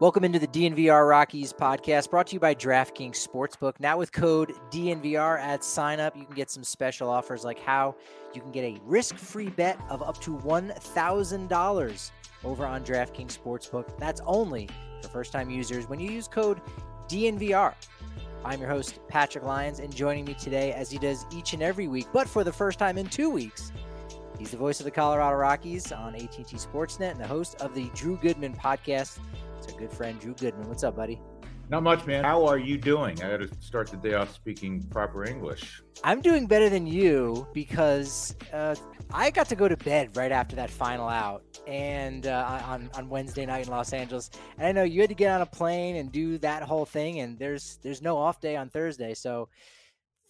Welcome into the DNVR Rockies podcast brought to you by DraftKings Sportsbook. Now with code DNVR at sign up, you can get some special offers like how you can get a risk free bet of up to $1,000 over on DraftKings Sportsbook. That's only for first time users when you use code DNVR. I'm your host, Patrick Lyons, and joining me today, as he does each and every week, but for the first time in two weeks, he's the voice of the Colorado Rockies on AT&T Sportsnet and the host of the Drew Goodman podcast. It's our good friend Drew Goodman. What's up, buddy? Not much, man. How are you doing? I got to start the day off speaking proper English. I'm doing better than you because uh, I got to go to bed right after that final out, and uh, on on Wednesday night in Los Angeles. And I know you had to get on a plane and do that whole thing, and there's there's no off day on Thursday, so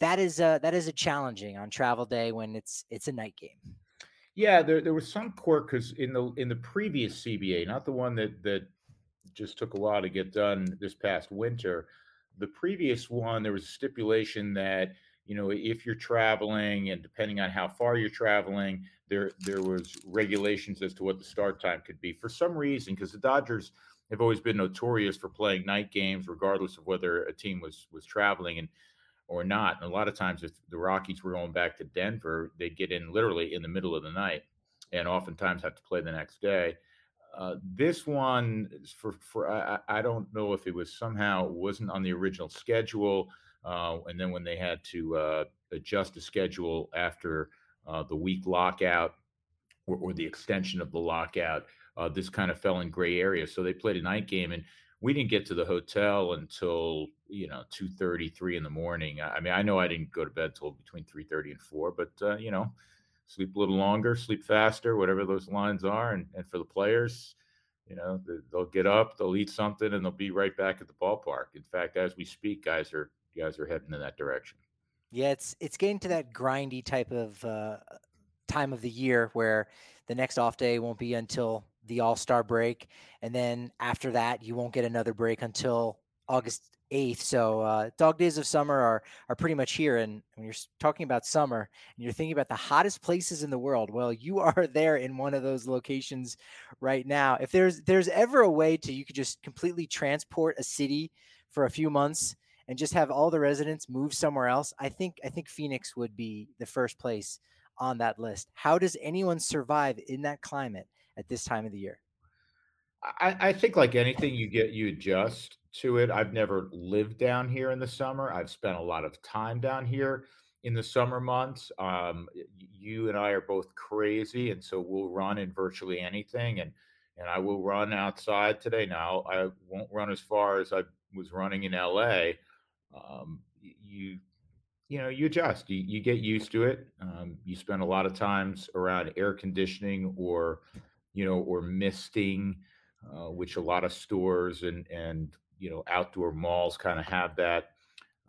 that is uh, that is a challenging on travel day when it's it's a night game. Yeah, there, there was some quirk because in the in the previous CBA, not the one that that just took a while to get done this past winter. The previous one, there was a stipulation that you know if you're traveling and depending on how far you're traveling, there there was regulations as to what the start time could be. For some reason, because the Dodgers have always been notorious for playing night games, regardless of whether a team was was traveling and or not. And a lot of times, if the Rockies were going back to Denver, they'd get in literally in the middle of the night, and oftentimes have to play the next day. Uh, this one for for I, I, don't know if it was somehow wasn't on the original schedule, uh, and then when they had to uh, adjust the schedule after uh, the week lockout or, or, the extension of the lockout, uh, this kind of fell in gray area. So they played a night game, and we didn't get to the hotel until you know two thirty, three in the morning. I mean, I know I didn't go to bed till between three thirty and four, but you know sleep a little longer, sleep faster, whatever those lines are. And, and for the players, you know, they'll get up, they'll eat something, and they'll be right back at the ballpark. In fact, as we speak, guys are guys are heading in that direction. Yeah, it's it's getting to that grindy type of uh, time of the year where the next off day won't be until the All Star break, and then after that, you won't get another break until August 8th. So uh, dog days of summer are are pretty much here. And when you're talking about summer and you're thinking about the hottest places in the world, well, you are there in one of those locations right now. If there's there's ever a way to you could just completely transport a city for a few months and just have all the residents move somewhere else, I think I think Phoenix would be the first place on that list. How does anyone survive in that climate at this time of the year? I, I think like anything you get you adjust to it. I've never lived down here in the summer. I've spent a lot of time down here in the summer months. Um, you and I are both crazy, and so we'll run in virtually anything. And and I will run outside today. Now I won't run as far as I was running in LA. Um, you you know you adjust. You, you get used to it. Um, you spend a lot of times around air conditioning or you know or misting. Uh, which a lot of stores and and you know outdoor malls kind of have that.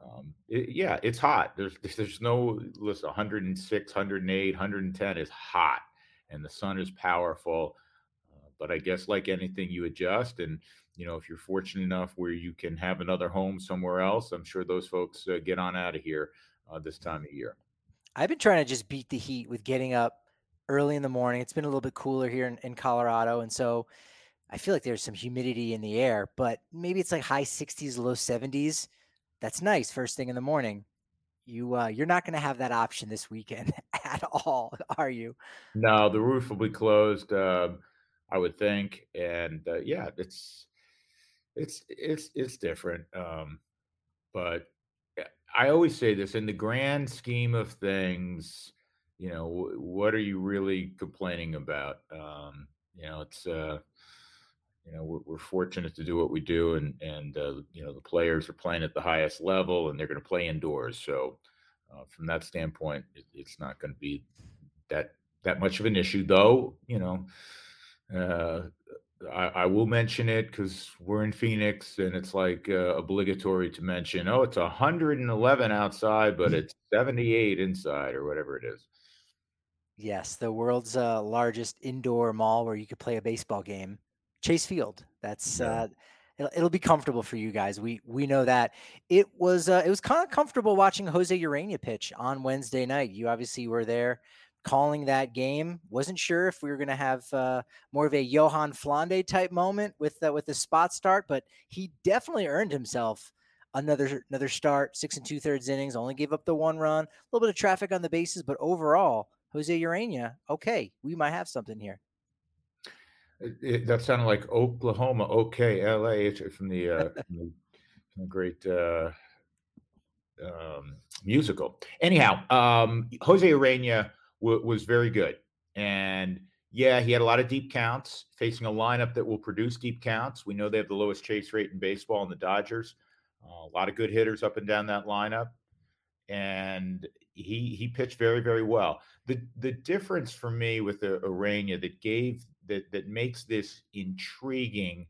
Um, it, yeah, it's hot. There's there's no listen. 106, 108, 110 is hot, and the sun is powerful. Uh, but I guess like anything, you adjust. And you know, if you're fortunate enough where you can have another home somewhere else, I'm sure those folks uh, get on out of here uh, this time of year. I've been trying to just beat the heat with getting up early in the morning. It's been a little bit cooler here in, in Colorado, and so I feel like there's some humidity in the air, but maybe it's like high 60s, low 70s. That's nice first thing in the morning. You uh, you're not going to have that option this weekend at all, are you? No, the roof will be closed. Uh, I would think. And uh, yeah, it's it's it's it's different. Um, but I always say this in the grand scheme of things, you know, what are you really complaining about? Um, you know, it's uh, you know we're, we're, fortunate to do what we do, and and uh, you know the players are playing at the highest level, and they're going to play indoors. So uh, from that standpoint, it, it's not going to be that that much of an issue, though. You know, uh, I, I, will mention it because we're in Phoenix, and it's like uh, obligatory to mention. Oh, it's 111 outside, but it's 78 inside, or whatever it is. Yes, the world's uh, largest indoor mall where you could play a baseball game, Chase Field. That's yeah. uh, it'll, it'll, be comfortable for you guys. We we know that it was uh, it was kind of comfortable watching Jose Urena pitch on Wednesday night. You obviously were there calling that game. Wasn't sure if we were going to have uh, more of a Yohan Flande type moment with uh, with the spot start, but he definitely earned himself another another start. Six and two thirds innings, only gave up the one run, a little bit of traffic on the bases, but overall, Jose Urena, okay, we might have something here. It, it, that sounded like Oklahoma, okay, LA from the, uh, from the, from the great uh, um, musical. Anyhow, um, Jose Urena w- was very good. And yeah, he had a lot of deep counts facing a lineup that will produce deep counts. We know they have the lowest chase rate in baseball in the Dodgers. Uh, a lot of good hitters up and down that lineup. And he he pitched very very well. The the difference for me with the Urena that gave that that makes this intriguing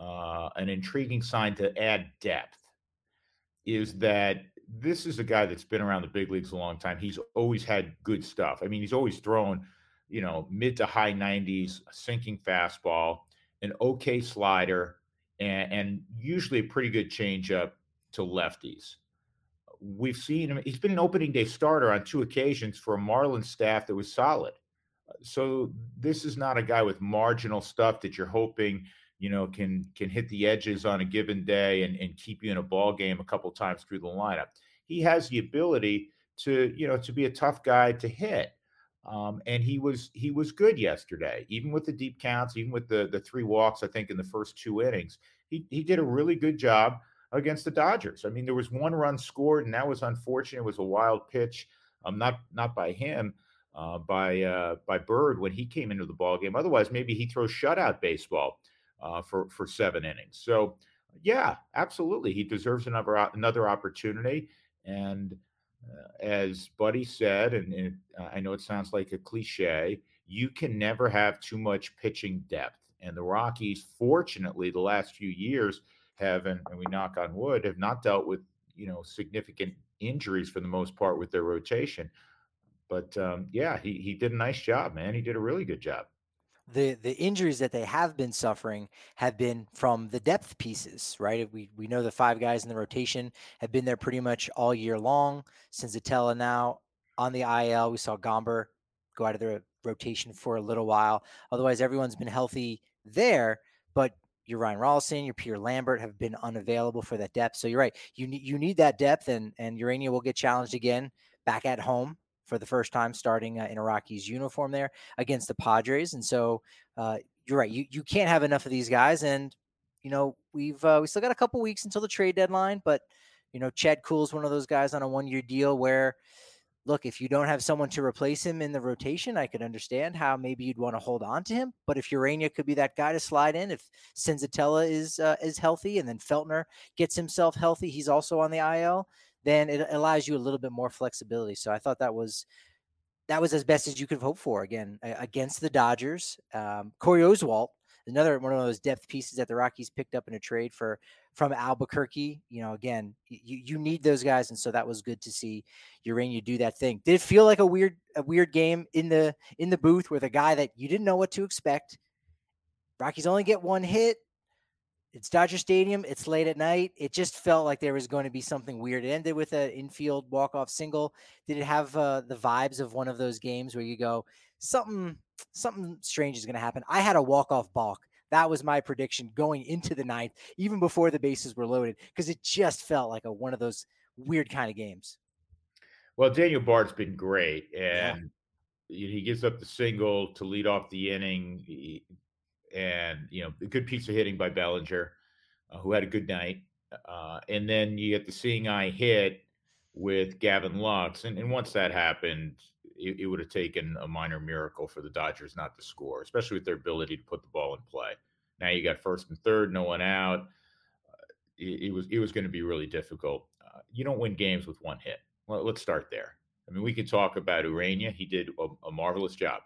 uh, an intriguing sign to add depth is that this is a guy that's been around the big leagues a long time. He's always had good stuff. I mean, he's always thrown, you know, mid to high 90s, sinking fastball, an okay slider, and, and usually a pretty good changeup to lefties. We've seen him, he's been an opening day starter on two occasions for a Marlins staff that was solid. So this is not a guy with marginal stuff that you're hoping you know, can can hit the edges on a given day and, and keep you in a ball game a couple times through the lineup. He has the ability to, you know, to be a tough guy to hit. Um, and he was he was good yesterday, even with the deep counts, even with the the three walks. I think in the first two innings, he he did a really good job against the Dodgers. I mean, there was one run scored, and that was unfortunate. It was a wild pitch, um, not not by him, uh, by uh, by Bird when he came into the ball game. Otherwise, maybe he throws shutout baseball uh, for for seven innings. So yeah, absolutely, he deserves another another opportunity. And uh, as Buddy said, and, and I know it sounds like a cliche, you can never have too much pitching depth. And the Rockies, fortunately, the last few years have, and, and we knock on wood, have not dealt with you know significant injuries for the most part with their rotation. But um, yeah, he he did a nice job, man. He did a really good job the the injuries that they have been suffering have been from the depth pieces, right? We we know the five guys in the rotation have been there pretty much all year long. Senzatela now on the IL. We saw Gomber go out of the rotation for a little while. Otherwise, everyone's been healthy there, but your Ryan Rollison, your Peter Lambert have been unavailable for that depth. So you're right. You need you need that depth, and and Urena will get challenged again back at home for the first time starting uh, in a Rockies uniform there against the Padres. And so uh, you're right. You you can't have enough of these guys. And you know we've uh, we still got a couple weeks until the trade deadline, but you know Chad is one of those guys on a one year deal where. Look, if you don't have someone to replace him in the rotation, I could understand how maybe you'd want to hold on to him. But if Urena could be that guy to slide in, if Senzatela is uh, is healthy, and then Feltner gets himself healthy, he's also on the IL then it allows you a little bit more flexibility. So I thought that was that was as best as you could hope for. Again, against the Dodgers, um, Corey Oswalt, another one of those depth pieces that the Rockies picked up in a trade for from Albuquerque. You know, again, you you need those guys, and so that was good to see Urena do that thing. Did it feel like a weird a weird game in the in the booth with a guy that you didn't know what to expect? Rockies only get one hit it's Dodger Stadium. It's late at night. It just felt like there was going to be something weird. It ended with an infield walk off single. Did it have uh, the vibes of one of those games where you go something something strange is going to happen? I had a walk off balk. That was my prediction going into the ninth, even before the bases were loaded, because it just felt like a one of those weird kind of games. Well, Daniel Bard's been great, and yeah. he gives up the single to lead off the inning. He, and you know, a good piece of hitting by Bellinger, uh, who had a good night. Uh, and then you get the seeing eye hit with Gavin Lux, and, and once that happened, it, it would have taken a minor miracle for the Dodgers not to score, especially with their ability to put the ball in play. Now you got first and third, no one out. Uh, it, it, was it was going to be really difficult. Uh, you don't win games with one hit. Well, let's start there. I mean, we could talk about Urena. He did a, a marvelous job.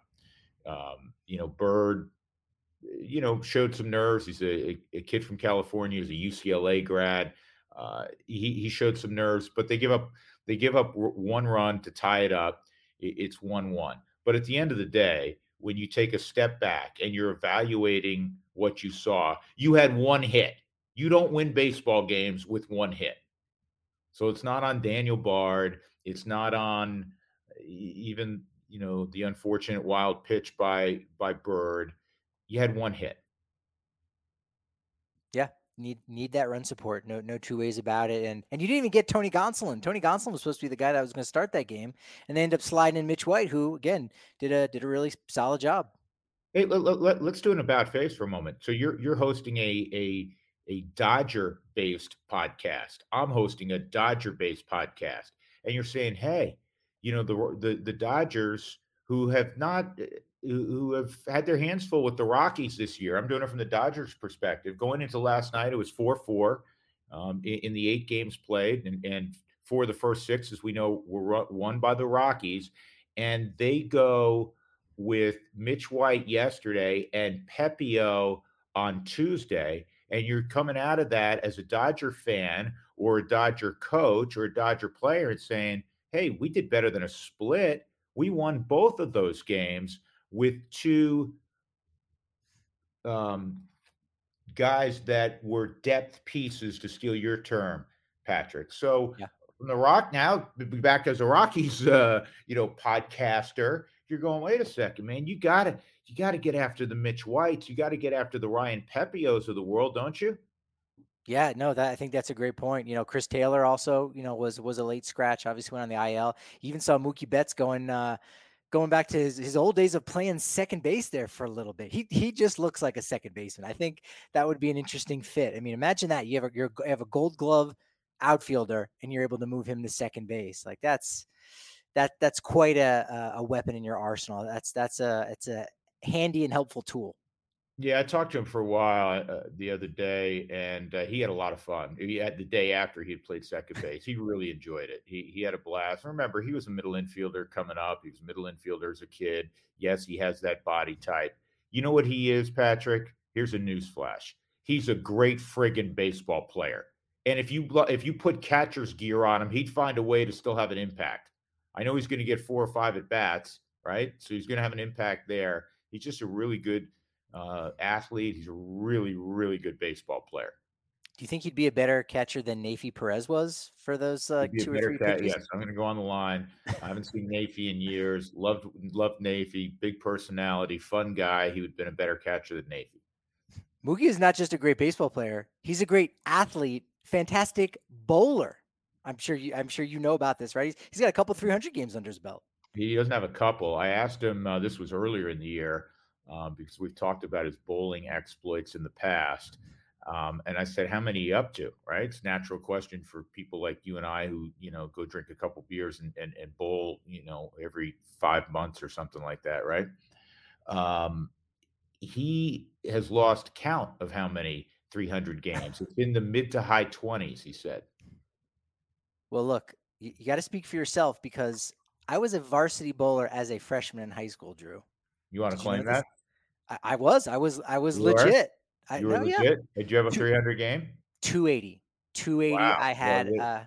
Um, you know, Bird, you know, showed some nerves. He's a, a kid from California. He's a UCLA grad. Uh, he he showed some nerves, but they give up they give up one run to tie it up. It's one one. But at the end of the day, when you take a step back and you're evaluating what you saw, you had one hit. You don't win baseball games with one hit. So it's not on Daniel Bard. It's not on even you know the unfortunate wild pitch by by Bird. You had one hit. Yeah, need need that run support. No no two ways about it. And and you didn't even get Tony Gonsolin. Tony Gonsolin was supposed to be the guy that was going to start that game, and they end up sliding in Mitch White, who again did a did a really solid job. Hey, let, us let, do an about face for a moment. So you're you're hosting a a a Dodger based podcast. I'm hosting a Dodger based podcast, and you're saying, hey, you know the the the Dodgers who have not eh, who have had their hands full with the Rockies this year. I'm doing it from the Dodgers' perspective. Going into last night, it was four four um, in, in, the eight games played, and, and four of the first six, as we know, were won by the Rockies, and they go with Mitch White yesterday and Pepiot on Tuesday. And you're coming out of that as a Dodger fan or a Dodger coach or a Dodger player and saying, hey, we did better than a split. We won both of those games with two um, guys that were depth pieces, to steal your term, Patrick. So yeah. from the Rock now, back as a Rockies, uh, you know, podcaster, you're going, wait a second, man, you gotta you gotta get after the Mitch Whites, you got to get after the Ryan Pepiots of the world, don't you? Yeah, no, that I think that's a great point. You know, Chris Taylor also, you know, was was a late scratch. Obviously, went on the IL. You even saw Mookie Betts going uh, going back to his, his old days of playing second base there for a little bit. He he just looks like a second baseman. I think that would be an interesting fit. I mean, imagine that you have a you have a Gold Glove outfielder and you're able to move him to second base. Like that's that that's quite a a weapon in your arsenal. That's that's a it's a handy and helpful tool. Yeah, I talked to him for a while uh, the other day, and uh, he had a lot of fun. He had the day after he had played second base. He really enjoyed it. He he had a blast. Remember, he was a middle infielder coming up. He was a middle infielder as a kid. Yes, he has that body type. You know what he is, Patrick? Here's a news flash. He's a great friggin' baseball player. And if you if you put catcher's gear on him, he'd find a way to still have an impact. I know he's going to get four or five at bats, right? So he's going to have an impact there. He's just a really good uh, athlete. He's a really, really good baseball player. Do you think he'd be a better catcher than Neifi Perez was for those uh, two or three cat, Yes, I'm going to go on the line. I haven't seen Neifi in years. Loved, loved Neifi. Big personality, fun guy. He would have been a better catcher than Neifi. Mookie is not just a great baseball player; he's a great athlete, fantastic bowler. I'm sure you. I'm sure you know about this, right? He's, he's got a couple 300 games under his belt. He doesn't have a couple. I asked him. Uh, this was earlier in the year um, because we've talked about his bowling exploits in the past. Um, and I said, "How many you up to?" Right? It's a natural question for people like you and I who you know go drink a couple beers and, and, and bowl you know every five months or something like that, right? Um, he has lost count of how many 300 games. It's in the mid to high 20s, he said. Well, look, you, you got to speak for yourself because I was a varsity bowler as a freshman in high school, Drew. You want to claim you know that? I, I, was. I was. I was you legit. Were? You were no, legit. Yeah. Did you have a 300 game? 280. 280. Wow. I had well, uh,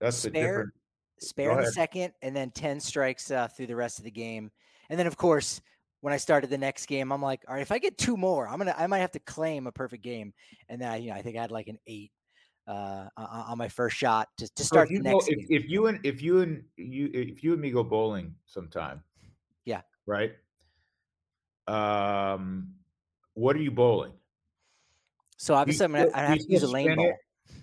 that's spare, different. Spare in the second, and then 10 strikes uh, through the rest of the game. And then, of course, when I started the next game, I'm like, all right, if I get two more, I'm gonna, I might have to claim a perfect game. And then, I, you know, I think I had like an eight uh, on my first shot to, to start so the next. Go, if, if, you and if you and you if you and me go bowling sometime, yeah, right. Um, what are you bowling? So obviously, I'm gonna I have to use a lane ball. It?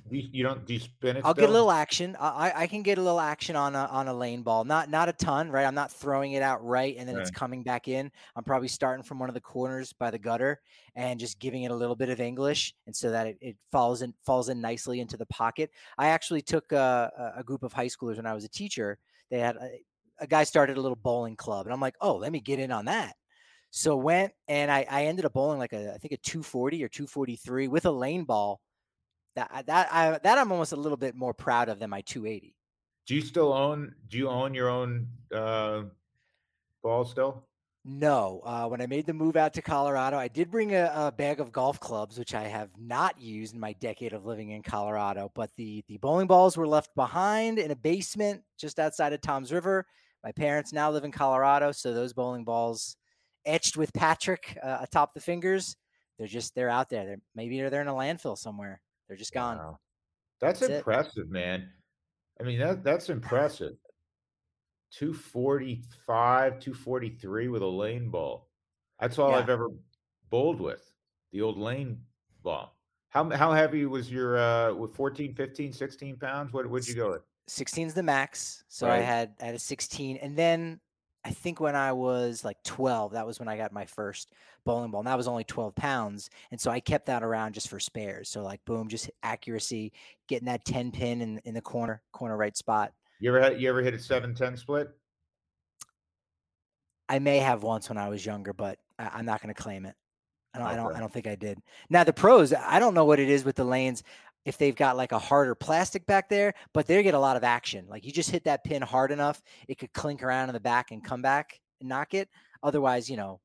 You, you don't do you spin it? I'll still? get a little action. I, I can get a little action on a on a lane ball. Not not a ton, right? I'm not throwing it out right and then right. it's coming back in. I'm probably starting from one of the corners by the gutter and just giving it a little bit of English, and so that it, it falls in falls in nicely into the pocket. I actually took a, a group of high schoolers when I was a teacher. They had a, a guy started a little bowling club, and I'm like, oh, let me get in on that. So went and I, I ended up bowling like a I think a 240 or 243 with a lane ball that that I that I'm almost a little bit more proud of than my 280. Do you still own? Do you own your own uh, ball still? No. Uh, when I made the move out to Colorado, I did bring a, a, bag of golf clubs, which I have not used in my decade of living in Colorado. But the the bowling balls were left behind in a basement just outside of Toms River. My parents now live in Colorado, so those bowling balls, etched with Patrick uh, atop the fingers, they're just they're out there. They're, maybe they're in a landfill somewhere. They're just gone. Wow. That's, that's impressive, it. man. I mean, that that's impressive. 245, 243 with a lane ball. That's all yeah. I've ever bowled with. The old lane ball. How how heavy was your uh with 14, 15, 16 pounds? What would you go with? 16 is the max. So right. I had I had a 16 and then I think when I was like 12, that was when I got my first bowling ball. And that was only 12 pounds. And so I kept that around just for spares. So like boom, just accuracy, getting that 10 pin in, in the corner, corner right spot. You ever had you ever hit a 7-10 split? I may have once when I was younger, but I, am not going to claim it. I don't, okay. I don't. I don't think I did. Now the pros, I don't know what it is with the lanes if they've got like a harder plastic back there, but they get a lot of action. Like you just hit that pin hard enough, it could clink around in the back and come back and knock it. Otherwise, you know,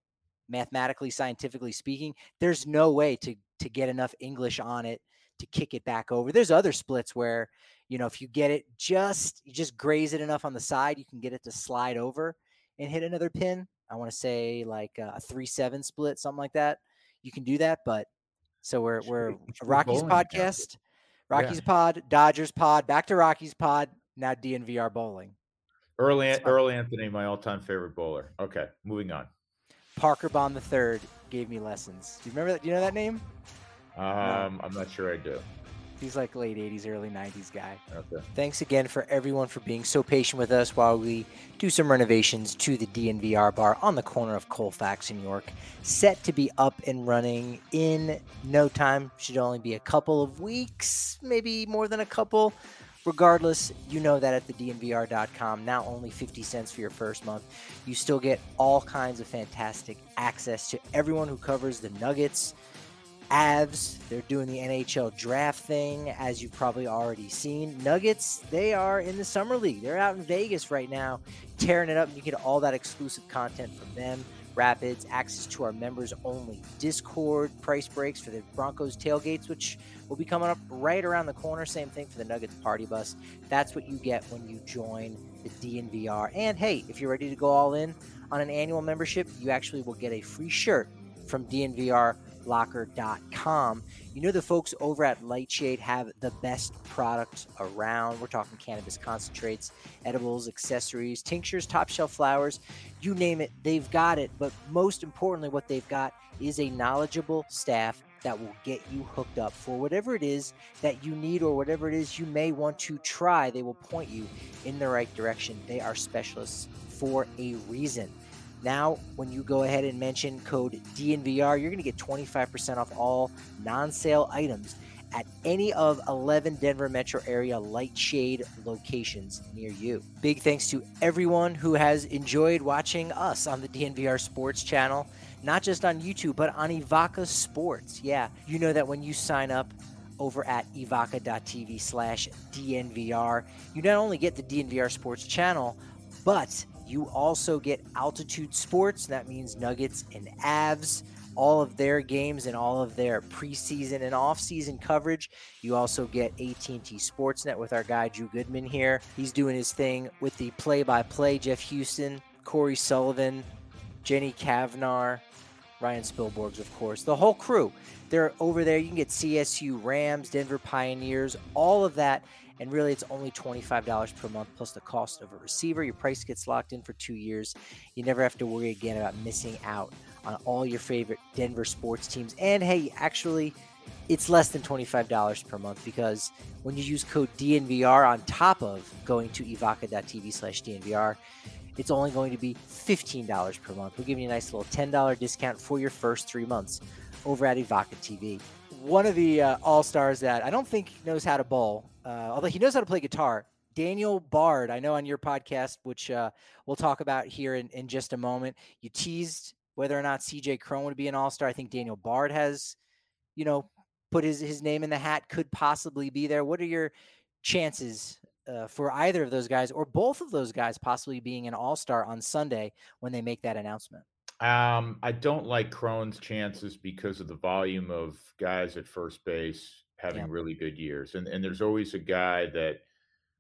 mathematically, scientifically speaking, there's no way to to get enough English on it to kick it back over. There's other splits where, you know, if you get it just you just graze it enough on the side, you can get it to slide over and hit another pin. I want to say like a three seven split, something like that. You can do that, but so we're we're Rocky's podcast. Rocky's yeah. Pod, Dodgers Pod, back to Rocky's Pod, now DNVR Bowling. Early, Earl Anthony, my all-time favorite bowler. Okay, moving on. Parker Bohn III gave me lessons. Do you remember that? Do you know that name? Um, no. I'm not sure I do. He's like late 80s, early 90s guy. Okay. Thanks again for everyone for being so patient with us while we do some renovations to the DNVR bar on the corner of Colfax and York. Set to be up and running in no time. Should only be a couple of weeks, maybe more than a couple. Regardless, you know that at the DNVR.com, not only 50 cents for your first month, you still get all kinds of fantastic access to everyone who covers the Nuggets Avs, they're doing the NHL draft thing, as you've probably already seen. Nuggets, they are in the Summer League. They're out in Vegas right now, tearing it up. You get all that exclusive content from them. Rapids, access to our members only Discord, price breaks for the Broncos tailgates, which will be coming up right around the corner. Same thing for the Nuggets party bus. That's what you get when you join the DNVR. And hey, if you're ready to go all in on an annual membership, you actually will get a free shirt from DNVR locker.com. You know, the folks over at Lightshade have the best product around. We're talking cannabis concentrates, edibles, accessories, tinctures, top shelf flowers, you name it, they've got it. But most importantly, what they've got is a knowledgeable staff that will get you hooked up for whatever it is that you need or whatever it is you may want to try. They will point you in the right direction. They are specialists for a reason. Now, when you go ahead and mention code DNVR, you're going to get 25% off all non sale items at any of 11 Denver metro area Lightshade locations near you. Big thanks to everyone who has enjoyed watching us on the DNVR Sports channel, not just on YouTube, but on Evoca Sports. Yeah, you know that when you sign up over at evoca.tv slash DNVR, you not only get the DNVR Sports channel, but you also get Altitude Sports. That means Nuggets and Avs, all of their games and all of their preseason and off-season coverage. You also get AT&T Sportsnet with our guy Drew Goodman here. He's doing his thing with the play-by-play. Jeff Huson, Cory Sullivan, Jenny Cavnar, Ryan Spilborghs, of course, the whole crew. They're over there. You can get CSU Rams, Denver Pioneers, all of that and really, it's only $25 per month plus the cost of a receiver. Your price gets locked in for two years. You never have to worry again about missing out on all your favorite Denver sports teams. And hey, actually, it's less than $25 per month because when you use code DNVR on top of going to evoca.tv slash DNVR, it's only going to be $15 per month. We're giving you a nice little $10 discount for your first three months over at Evoca TV. One of the uh, all stars that I don't think knows how to bowl, uh, although he knows how to play guitar, Daniel Bard. I know on your podcast, which uh, we'll talk about here in, in just a moment, you teased whether or not CJ Cron would be an all star. I think Daniel Bard has, you know, put his, his name in the hat, could possibly be there. What are your chances uh, for either of those guys or both of those guys possibly being an all star on Sunday when they make that announcement? Um, I don't like Cron's chances because of the volume of guys at first base having yeah. really good years, and and there's always a guy that,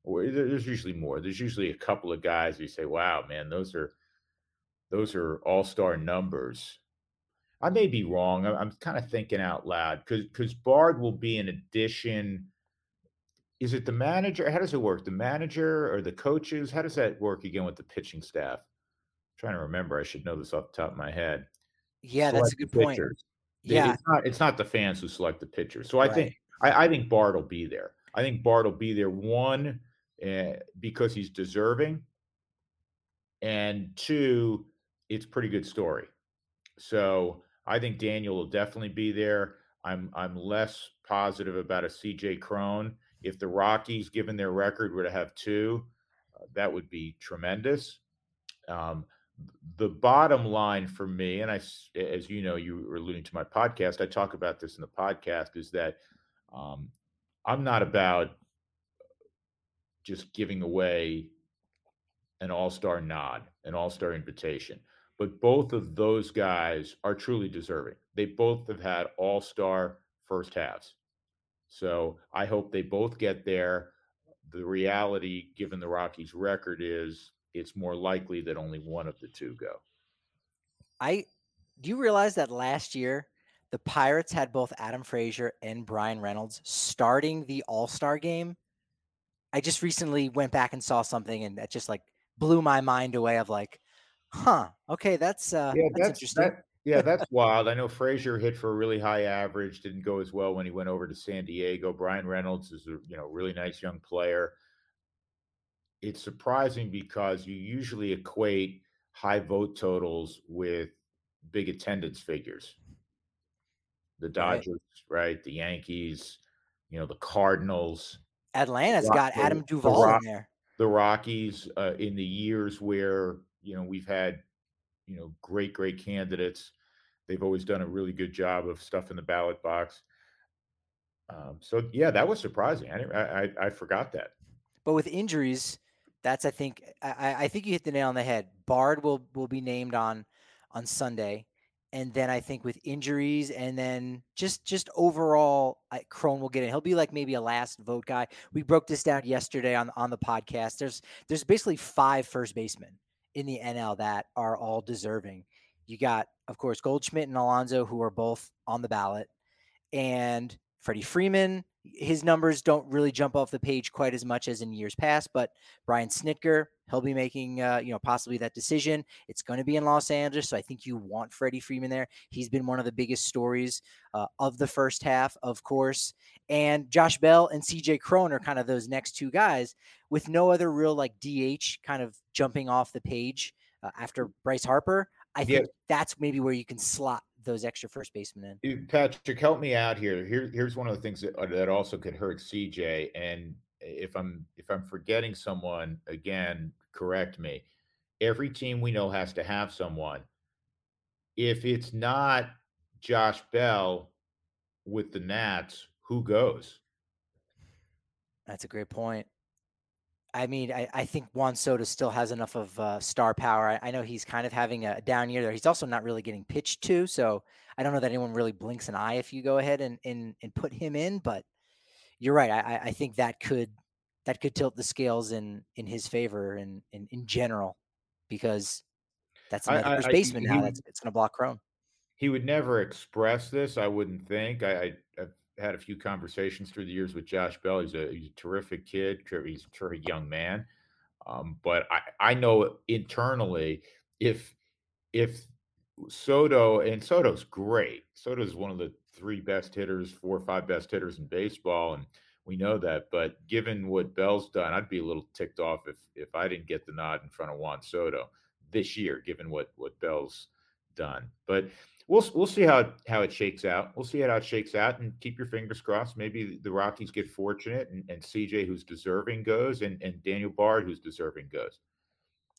or eh, there's usually more. There's usually a couple of guys you say, "Wow, man, those are those are all star numbers." I may be wrong. I'm, I'm kind of thinking out loud because because Bard will be an addition. Is it the manager? How does it work? The manager or the coaches? How does that work again with the pitching staff? I'm trying to remember. I should know this off the top of my head. Yeah, select that's a good point. Yeah, it's not it's not the fans who select the pitchers. So I right. think I, I, think Bard will be there. I think Bard will be there. One, uh, because he's deserving, and two, it's pretty good story. So I think Daniel will definitely be there. I'm I'm less positive about a CJ Cron. If the Rockies, given their record, were to have two, uh, that would be tremendous. Um, the bottom line for me, and I, as you know, you were alluding to my podcast. I talk about this in the podcast. Is that um, I'm not about just giving away an all-star nod, an all-star invitation but both of those guys are truly deserving. They both have had all star first halves. So I hope they both get there. The reality, given the Rockies' record, is it's more likely that only one of the two go. I do you realize that last year the Pirates had both Adam Frazier and Bryan Reynolds starting the All Star game? I just recently went back and saw something, and that just like blew my mind away. Of like, Huh. Okay, that's uh yeah, that's, that's interesting. That, yeah, that's wild. I know Frazier hit for a really high average, didn't go as well when he went over to San Diego. Bryan Reynolds is a you know really nice young player. It's surprising because you usually equate high vote totals with big attendance figures. The Dodgers, right? right? The Yankees, you know, the Cardinals. Atlanta's Rock, got Adam Duvall the Rock, in there. The Rockies uh, in the years where you know, we've had, you know, great, great candidates. They've always done a really good job of stuff in the ballot box. Um, so yeah, that was surprising. I, I I forgot that. But with injuries, that's I think I, I think you hit the nail on the head. Bard will will be named on on Sunday, and then I think with injuries and then just just overall, I, Cron will get in. He'll be like maybe a last vote guy. We broke this down yesterday on on the podcast. There's there's basically five first basemen in the NL that are all deserving. You got, of course, Goldschmidt and Alonso, who are both on the ballot, and Freddie Freeman. His numbers don't really jump off the page quite as much as in years past, but Brian Snitker, he'll be making, uh, you know, possibly that decision. It's going to be in Los Angeles, so I think you want Freddie Freeman there. He's been one of the biggest stories uh, of the first half, of course. And Josh Bell and CJ Cron are kind of those next two guys with no other real like DH kind of jumping off the page uh, after Bryce Harper. I think yeah. that's maybe where you can slot those extra first basemen in. Patrick, help me out here. Here, here's one of the things that uh, that also could hurt CJ. And if I'm if I'm forgetting someone again, correct me. Every team we know has to have someone. If it's not Josh Bell with the Nats, who goes? That's a great point. I mean, I, I think Juan Soto still has enough of uh, star power. I, I, know he's kind of having a down year there. He's also not really getting pitched to, so I don't know that anyone really blinks an eye if you go ahead and and, and put him in. But you're right. I, I think that could that could tilt the scales in in his favor and in, in, in, general because that's another first baseman now. That's it's going to block Cron. He would never express this. I wouldn't think. I, I've had a few conversations through the years with Josh Bell. He's a, he's a terrific kid. He's a terrific young man. Um, but I, I know internally if if Soto and Soto's great. Soto's one of the three best hitters, four or five best hitters in baseball, and we know that. But given what Bell's done, I'd be a little ticked off if if I didn't get the nod in front of Juan Soto this year, given what what Bell's done. But we'll we'll see how it, how it shakes out. We'll see how it shakes out, and keep your fingers crossed. Maybe the Rockies get fortunate, and, and CJ, who's deserving, goes, and and Daniel Bard, who's deserving, goes.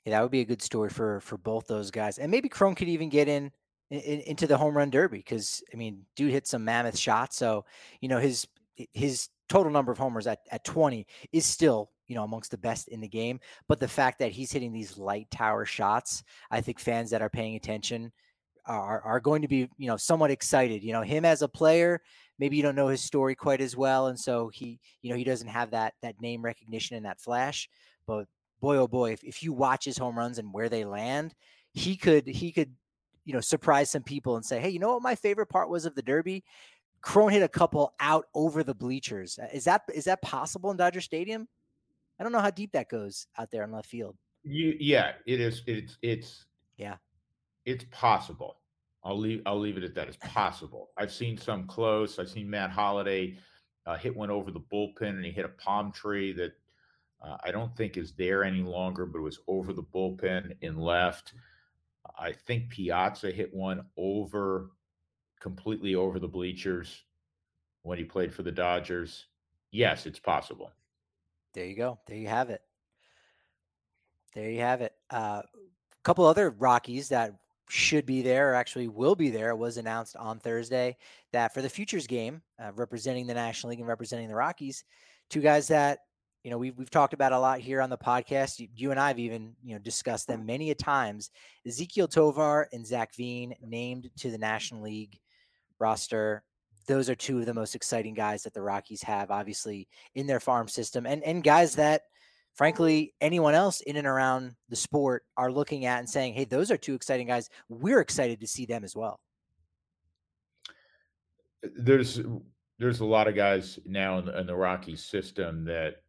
Yeah, that would be a good story for for both those guys, and maybe Cron could even get in, in into the home run derby because I mean, dude hit some mammoth shots. So you know his his total number of homers at at twenty is still you know amongst the best in the game. But the fact that he's hitting these light tower shots, I think fans that are paying attention are are going to be you know somewhat excited. You know him as a player, maybe you don't know his story quite as well, and so he you know he doesn't have that that name recognition and that flash. But boy oh boy, if, if you watch his home runs and where they land, he could he could you know surprise some people and say, hey, you know what my favorite part was of the Derby. Cron hit a couple out over the bleachers. Uh, is that is that possible in Dodger Stadium? I don't know how deep that goes out there on left field. You, yeah, it is. It's it's yeah it's possible. I'll leave. I'll leave it at that. It's possible. I've seen some close. I've seen Matt Holliday uh, hit one over the bullpen, and he hit a palm tree that uh, I don't think is there any longer, but it was over the bullpen in left. I think Piazza hit one over, completely over the bleachers when he played for the Dodgers. Yes, it's possible. There you go. There you have it. There you have it. A uh, couple other Rockies that should be there or actually will be there was announced on Thursday that for the futures game, uh, representing the National League and representing the Rockies, two guys that you know we've we've talked about a lot here on the podcast. You, you and I have even you know discussed them many a times. Ezequiel Tovar and Zach Veen named to the National League roster. Those are two of the most exciting guys that the Rockies have, obviously in their farm system, and and guys that frankly, anyone else in and around the sport are looking at and saying, hey, those are two exciting guys. We're excited to see them as well. There's there's a lot of guys now in the, in the Rockies system that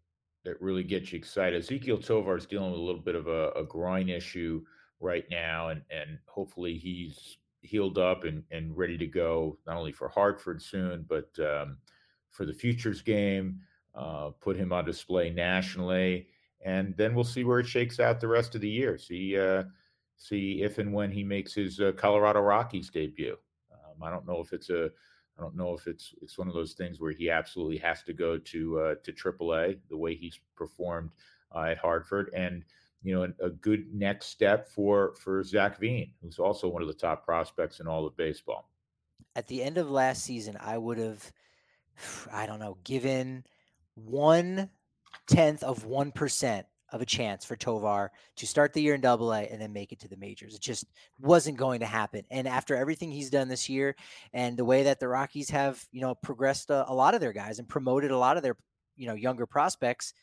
that really gets you excited. Ezequiel Tovar is dealing with a little bit of a, a groin issue right now, and and hopefully he's healed up and, and ready to go not only for Hartford soon, but um, for the futures game. Uh, put him on display nationally and then we'll see where it shakes out the rest of the year. See, uh, see if and when he makes his uh, Colorado Rockies debut. Um, I don't know if it's a, I don't know if it's it's one of those things where he absolutely has to go to uh, to AAA the way he's performed uh, at Hartford, and you know a, a good next step for for Zach Veen, who's also one of the top prospects in all of baseball. At the end of last season, I would have, I don't know, given one tenth of one percent of a chance for Tovar to start the year in double A and then make it to the majors. It just wasn't going to happen. And after everything he's done this year and the way that the Rockies have, you know, progressed a, a lot of their guys and promoted a lot of their, you know, younger prospects,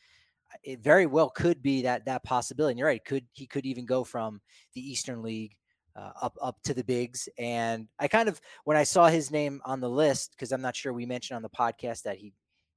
it very well could be that that possibility. And you're right. Could he could even go from the Eastern League uh, up up to the bigs. And I kind of when I saw his name on the list because I'm not sure we mentioned on the podcast that he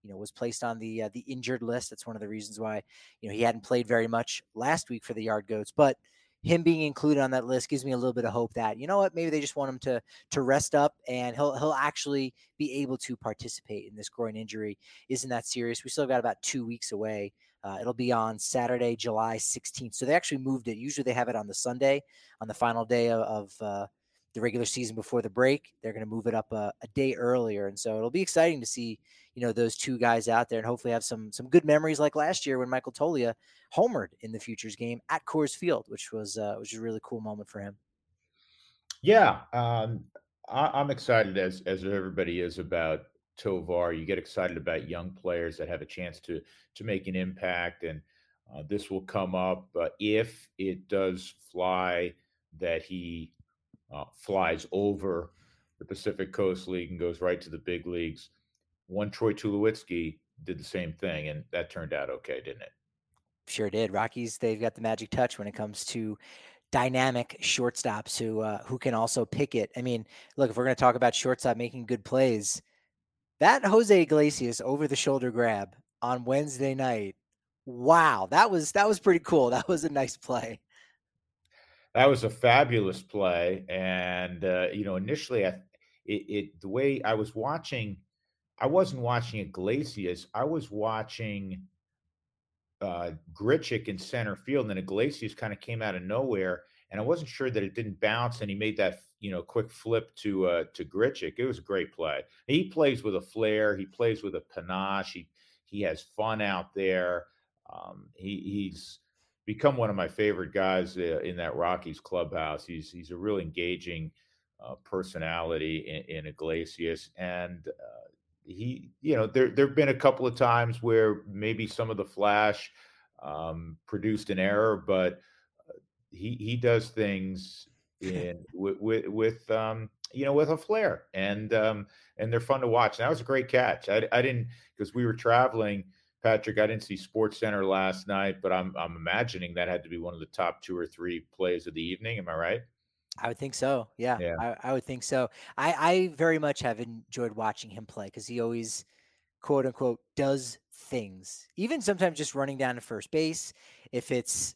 you know was placed on the uh, the injured list. That's one of the reasons why you know he hadn't played very much last week for the Yard Goats, but him being included on that list gives me a little bit of hope that you know what maybe they just want him to to rest up and he'll he'll actually be able to participate in this groin injury. Isn't that serious? We still got about two weeks away. Uh, it'll be on saturday july 16th so they actually moved it. Usually they have it on the sunday on the final day of, of uh, the regular season before the break. They're going to move it up a, a, day earlier, and so it'll be exciting to see you know those two guys out there, and hopefully have some some good memories like last year when Michael Toglia homered in the Futures game at Coors Field, which was uh, which was a really cool moment for him. Yeah, um, I, am excited as as everybody is about Tovar. You get excited about young players that have a chance to to make an impact, and uh, this will come up uh, if it does fly that he uh, flies over the Pacific Coast League and goes right to the big leagues. One Troy Tulowitzki did the same thing, and that turned out okay, didn't it? Sure did. Rockies, they've got the magic touch when it comes to dynamic shortstops who uh, who can also pick it. I mean, look, if we're going to talk about shortstop making good plays, that Jose Iglesias over the shoulder grab on Wednesday night, wow, that was that was pretty cool. That was a nice play that was a fabulous play. And uh, you know, initially, I, it, it the way I was watching, I wasn't watching Iglesias. I was watching uh, Grichuk in center field, and then Iglesias kind of came out of nowhere, and I wasn't sure that it didn't bounce, and he made that you know quick flip to uh, to Grichuk. It was a great play. He plays with a flair. He plays with a panache. He he has fun out there. Um, he, he's become one of my favorite guys uh, in that Rockies clubhouse. He's he's a real engaging uh, personality in, in, Iglesias, and uh, he, you know, there there've been a couple of times where maybe some of the flash um, produced an error, but uh, he he does things in with with, with um, you know with a flair, and um, and they're fun to watch. And that was a great catch. I, I didn't because we were traveling. Patrick, I didn't see Sports Center last night, but I'm I'm imagining that had to be one of the top two or three plays of the evening. Am I right? I would think so. Yeah, yeah. I, I would think so. I, I very much have enjoyed watching him play because he always, quote unquote, does things. Even sometimes just running down to first base, if it's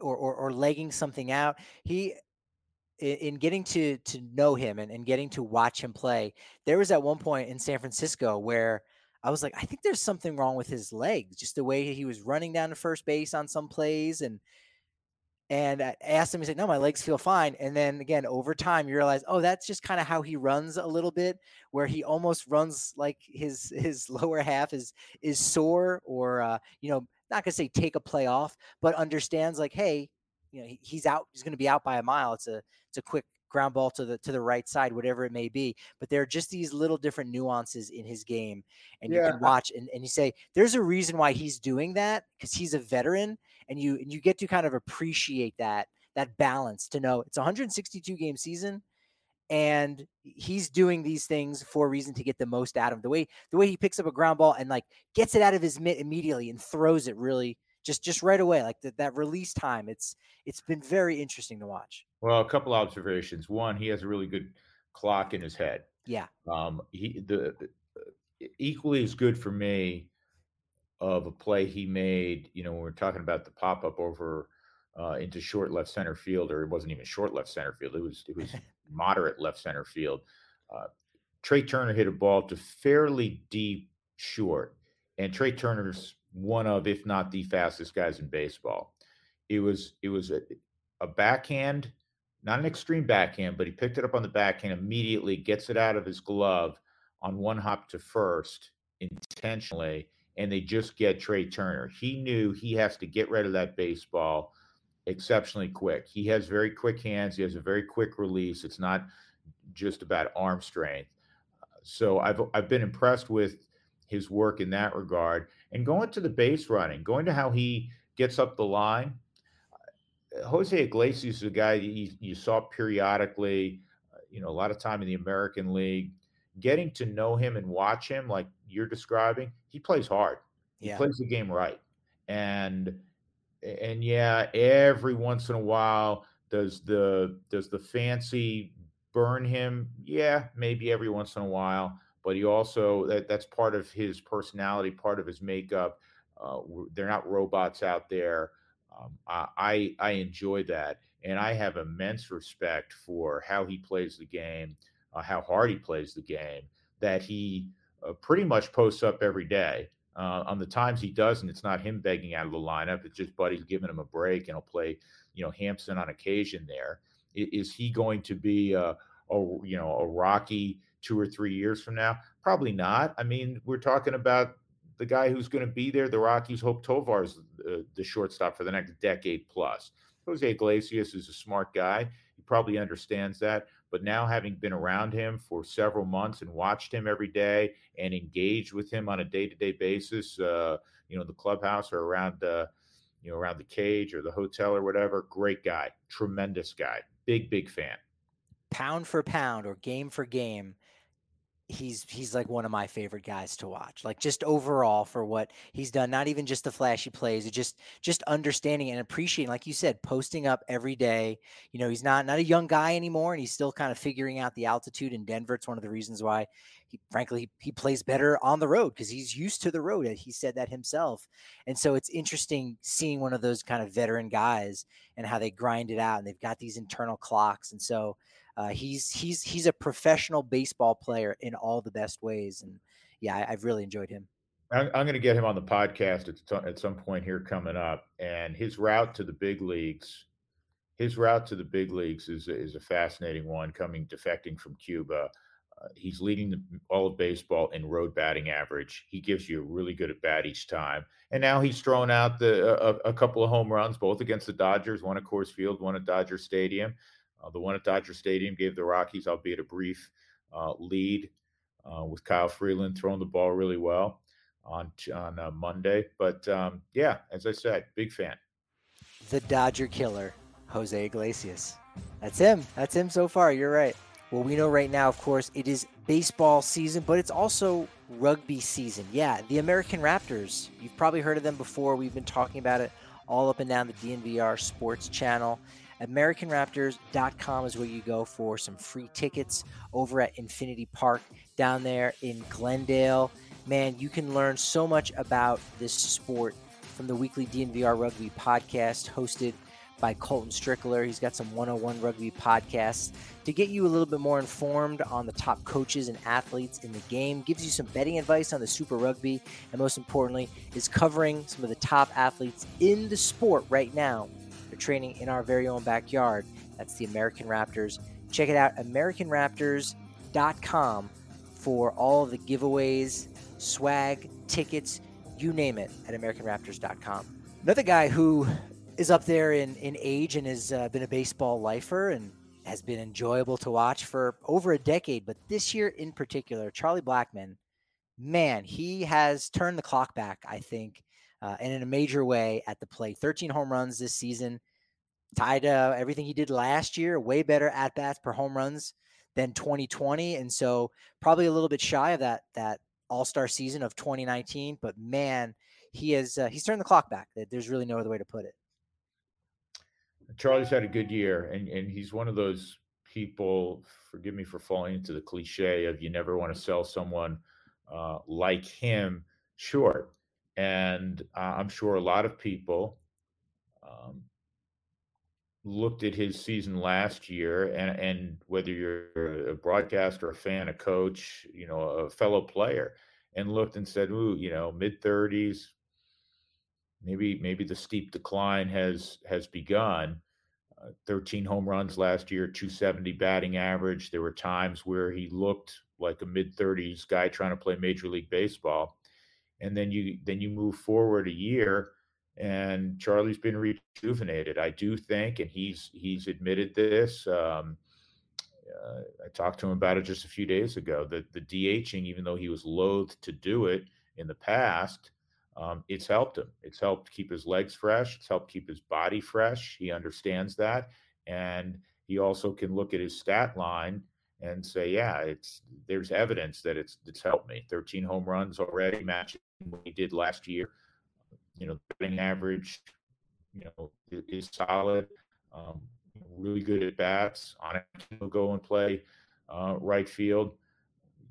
or or, or legging something out. He in, getting to to know him and, and getting to watch him play, there was at one point in San Francisco where I was like, I think there's something wrong with his legs, just the way he was running down to first base on some plays and and I asked him, he said, No, my legs feel fine. And then again, over time, you realize, oh, that's just kind of how he runs a little bit, where he almost runs like his his lower half is is sore, or uh, you know, not gonna say take a play off, but understands like, hey, you know, he's out, he's gonna be out by a mile. It's a it's a quick ground ball to the to the right side, whatever it may be. But there are just these little different nuances in his game, and yeah. you can watch and, and you say there's a reason why he's doing that because he's a veteran, and you and you get to kind of appreciate that that balance to know it's 162 game season and he's doing these things for a reason to get the most out of him. The way the way he picks up a ground ball and like gets it out of his mitt immediately and throws it really just just right away like the, that release time it's it's been very interesting to watch well a couple observations. One he has a really good clock in his head. Yeah. Um he the equally as good for me of a play he made you know when we're talking about the pop-up over uh, into short left center field or it wasn't even short left center field it was it was moderate left center field uh, trea turner hit a ball to fairly deep short and trea turner's one of, if not the fastest guys in baseball. It was it was a, a backhand, not an extreme backhand, but he picked it up on the backhand immediately, gets it out of his glove on one hop to first intentionally, and they just get Trea Turner. He knew he has to get rid of that baseball exceptionally quick. He has very quick hands. He has a very quick release. It's not just about arm strength. So I've I've been impressed with his work in that regard. And going to the base running, going to how he gets up the line. Jose Iglesias is a guy you, you saw periodically, uh, you know, a lot of time in the American League. Getting to know him and watch him, like you're describing, he plays hard. He yeah. plays the game right, and and yeah, every once in a while does the does the fancy burn him? Yeah, maybe every once in a while but he also that, that's part of his personality, part of his makeup. Uh, they're not robots out there. Um, I I enjoy that, and I have immense respect for how he plays the game, uh, how hard he plays the game. That he uh, pretty much posts up every day. Uh, on the times he doesn't, it's not him begging out of the lineup. It's just Buddy's giving him a break, and he'll play, you know, Hampson on occasion. There is he going to be a, a you know a Rocky two or three years from now? Probably not. I mean, we're talking about the guy who's going to be there. The Rockies hope Tovar's uh, the shortstop for the next decade plus. Jose Iglesias is a smart guy. He probably understands that. But now, having been around him for several months and watched him every day and engaged with him on a day-to-day basis, uh, you know, the clubhouse or around the, you know, around the cage or the hotel or whatever, great guy, tremendous guy, big, big fan. Pound for pound or game for game, he's he's like one of my favorite guys to watch like just overall for what he's done not even just the flashy plays just just understanding and appreciating like you said posting up every day. You know he's not not a young guy anymore and he's still kind of figuring out the altitude in denver it's one of the reasons why he, frankly he plays better on the road because he's used to the road. He said that himself, and so it's interesting seeing one of those kind of veteran guys and how they grind it out, and they've got these internal clocks, and so uh, he's he's he's a professional baseball player in all the best ways, and yeah, I, have really enjoyed him. I'm, I'm going to get him on the podcast at, at some point here coming up, and his route to the big leagues his route to the big leagues is is a fascinating one. Coming defecting from Cuba, he's leading the, all of baseball in road batting average. He gives you a really good at bat each time, and now he's thrown out the a, a couple of home runs, both against the Dodgers, one at Coors Field, one at Dodger Stadium. Uh, the one at Dodger Stadium gave the Rockies, albeit a brief uh, lead, uh, with Kyle Freeland throwing the ball really well on on uh, Monday. But um, yeah, as I said, big fan. The Dodger killer Jose Iglesias. That's him. That's him so far. You're right. Well, we know right now, of course, it is baseball season, but it's also rugby season. Yeah, the American Raptors. You've probably heard of them before. We've been talking about it all up and down the DNVR sports channel. AmericanRaptors.com is where you go for some free tickets over at Infinity Park down there in Glendale. Man, you can learn so much about this sport from the weekly DNVR Rugby podcast hosted by Colton Strickler. He's got some 101 rugby podcasts to get you a little bit more informed on the top coaches and athletes in the game, gives you some betting advice on the Super Rugby, and most importantly, is covering some of the top athletes in the sport right now. They're training in our very own backyard. That's the American Raptors. Check it out, AmericanRaptors.com for all the giveaways, swag, tickets, you name it at AmericanRaptors.com. Another guy who is up there in, in age and has uh, been a baseball lifer and has been enjoyable to watch for over a decade. But this year in particular, Charlie Blackmon, man, he has turned the clock back, I think, uh, and in a major way at the plate. 13 home runs this season, tied uh, everything he did last year, way better at bats per home runs than 2020. And so probably a little bit shy of that, that all star season of 2019. But man, he has, uh, he's turned the clock back. There's really no other way to put it. Charlie's had a good year, and and he's one of those people. Forgive me for falling into the cliche of you never want to sell someone uh, like him short. And uh, I'm sure a lot of people um, looked at his season last year, and and whether you're a broadcaster, a fan, a coach, you know, a fellow player, and looked and said, "Ooh, you know, mid 30s, maybe maybe the steep decline has has begun. Uh, 13 home runs last year, 270 batting average. There were times where he looked like a mid 30s guy trying to play Major League Baseball, and then you then you move forward a year, and Charlie's been rejuvenated. I do think, and he's he's admitted this. Um, uh, I talked to him about it just a few days ago. That the DHing, even though he was loath to do it in the past, um, it's helped him. It's helped keep his legs fresh. It's helped keep his body fresh. He understands that, and he also can look at his stat line and say, "Yeah, it's there's evidence that it's it's helped me. 13 home runs already, matching what he did last year. You know, batting average, you know, is solid. Um, really good at bats. On it, he'll go and play uh, right field.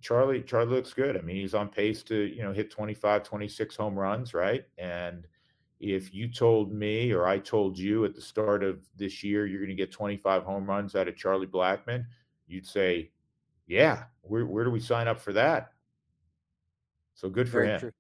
Charlie Charlie looks good. I mean, he's on pace to, you know, hit 25, 26 home runs, right? And if you told me or I told you at the start of this year you're going to get 25 home runs out of Charlie Blackmon, you'd say, "Yeah, where where do we sign up for that?" So good for Very him. True.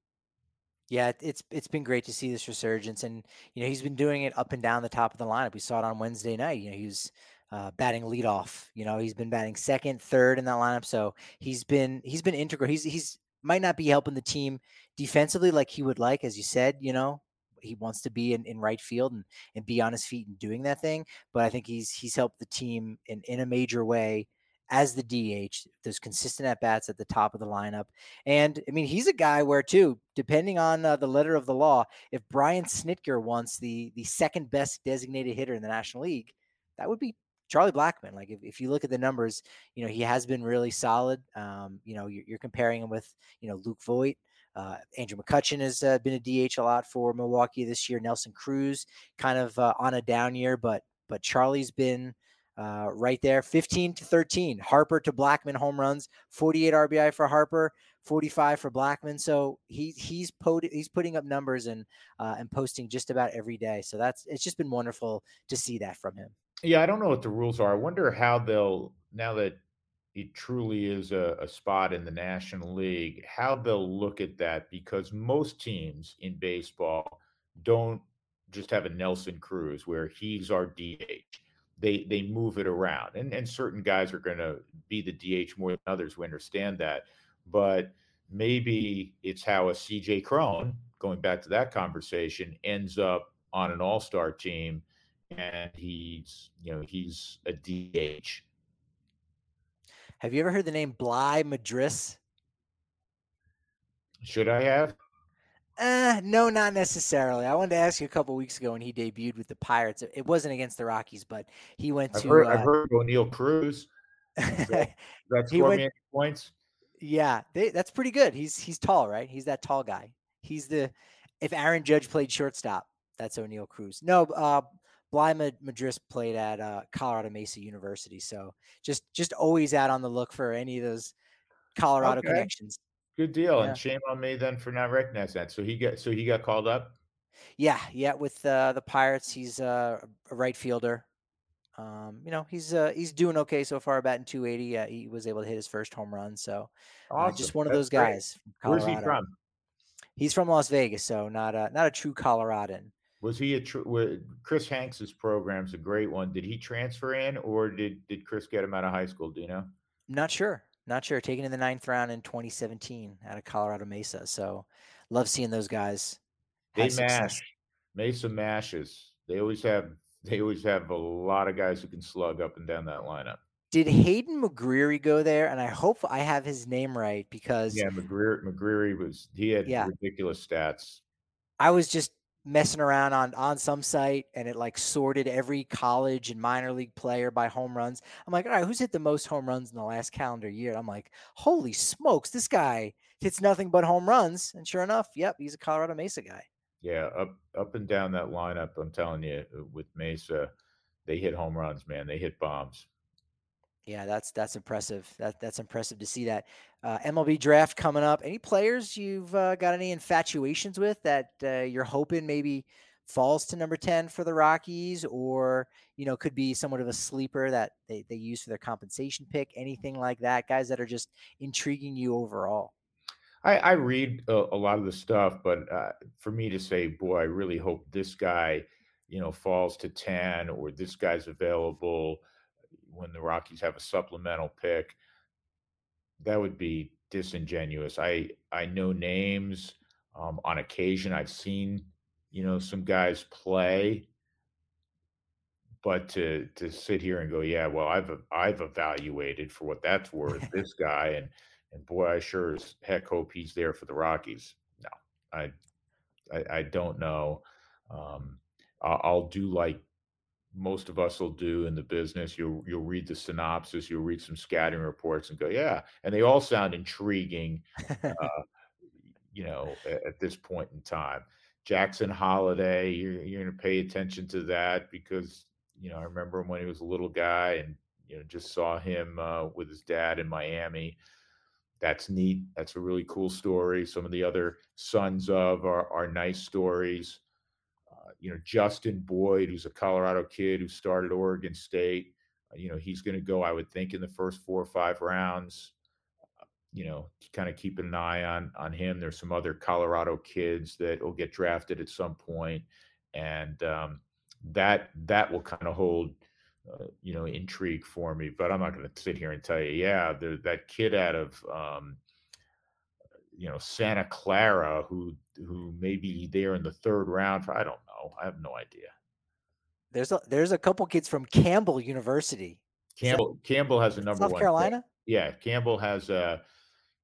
Yeah, it's it's been great to see this resurgence, and you know he's been doing it up and down the top of the lineup. We saw it on Wednesday night. You know he was uh, batting leadoff. You know, he's been batting second, third in that lineup. So he's been he's been integral. He's he's might not be helping the team defensively like he would like, as you said. You know, he wants to be in, in right field and, and be on his feet and doing that thing. But I think he's he's helped the team in in a major way as the DH. Those consistent at bats at the top of the lineup, and I mean he's a guy where too, depending on uh, the letter of the law, if Brian Snitker wants the the second best designated hitter in the National League, that would be Charlie Blackmon. like if, if you look at the numbers, you know, he has been really solid. Um, you know, you're, you're, comparing him with, you know, Luke Voit. Uh, Andrew McCutchen has uh, been a DH a lot for Milwaukee this year. Nelson Cruz kind of uh, on a down year, but but Charlie's been uh, right there 15 to 13. Harper to Blackmon home runs, 48 RBI for Harper, 45 for Blackmon. So he he's pot- he's putting up numbers and uh, and posting just about every day. So that's it's just been wonderful to see that from him. Yeah, I don't know what the rules are. I wonder how they'll now that it truly is a, a spot in the National League, how they'll look at that because most teams in baseball don't just have a Nelson Cruz where he's our DH they they move it around and and certain guys are going to be the DH more than others we understand that but maybe it's how a CJ Cron going back to that conversation ends up on an all-star team and he's you know he's a DH have you ever heard the name Bligh Madris should I have uh, no, not necessarily. I wanted to ask you a couple weeks ago when he debuted with the Pirates. It wasn't against the Rockies, but he went I've to. Heard, uh, I've heard Oneil Cruz. that, score went, me any points? Yeah, they, that's pretty good. He's he's tall, right? He's that tall guy. He's the if Aaron Judge played shortstop, that's Oneil Cruz. No, uh, Bligh Madris played at uh, Colorado Mesa University, so just just always out on the look for any of those Colorado okay. connections. Good deal. Yeah. And shame on me then for not recognizing that. So he got so he got called up. Yeah, yeah. With uh, the Pirates, he's uh, a right fielder. Um, you know, he's uh, he's doing okay so far. Batting 280. Uh, he was able to hit his first home run. So awesome. uh, just one of That's those guys. Where's he from? He's from Las Vegas, so not a not a true Coloradan. Was he a true? Chris Hanks's program's a great one. Did he transfer in, or did did Chris get him out of high school? Do you know? Not sure. Not sure. Taken in the ninth round in 2017 out of Colorado Mesa. So love seeing those guys. They mash. Mesa mashes. They always have they always have a lot of guys who can slug up and down that lineup. Did Hayden McGreary go there? And I hope I have his name right because yeah, McGreary, McGreary was he had yeah. ridiculous stats. I was just messing around on on some site and it like sorted every college and minor league player by home runs. I'm like, all right, who's hit the most home runs in the last calendar year? I'm like, holy smokes, this guy hits nothing but home runs. And sure enough, yep, he's a Colorado Mesa guy. Yeah, up up and down that lineup, I'm telling you, uh, with Mesa, they hit home runs, man. They hit bombs. Yeah, that's that's impressive. That that's impressive to see that. Uh, MLB draft coming up. Any players you've uh, got any infatuations with that uh, you're hoping maybe falls to number ten for the Rockies, or you know could be somewhat of a sleeper that they they use for their compensation pick, anything like that. Guys that are just intriguing you overall. I, I read a, a, lot of the stuff, but uh, for me to say, boy, I really hope this guy, you know, falls to ten, or this guy's available when the Rockies have a supplemental pick. That would be disingenuous. I I know names. Um, on occasion, I've seen you know some guys play, but to to sit here and go, yeah, well, I've I've evaluated for what that's worth this guy, and and boy, I sure as heck hope he's there for the Rockies. No, I I, I don't know. Um, I'll, I'll do like most of us will do in the business. You'll you'll read the synopsis, you'll read some scattering reports, and go, yeah, and they all sound intriguing. Uh, you know, at, at, this point in time, Jackson Holliday, you're you're going to pay attention to that because you know I remember him when he was a little guy, and you know just saw him uh, with his dad in Miami. That's neat. That's a really cool story. Some of the other sons of are, are nice stories you know, Justin Boyd, who's a Colorado kid who started Oregon State. Uh, you know, he's going to go, I would think, in the first four or five rounds. Uh, you know, kind of keeping an eye on on him. There's some other Colorado kids that will get drafted at some point, and um, that that will kind of hold. Uh, you know, intrigue for me, but I'm not going to sit here and tell you, yeah, that kid out of um, you know Santa Clara who who may be there in the third round. For, I don't know. I have no idea. There's a there's a couple kids from Campbell University. Campbell that, Campbell has a number one. South one. Carolina. Yeah, Campbell has a uh,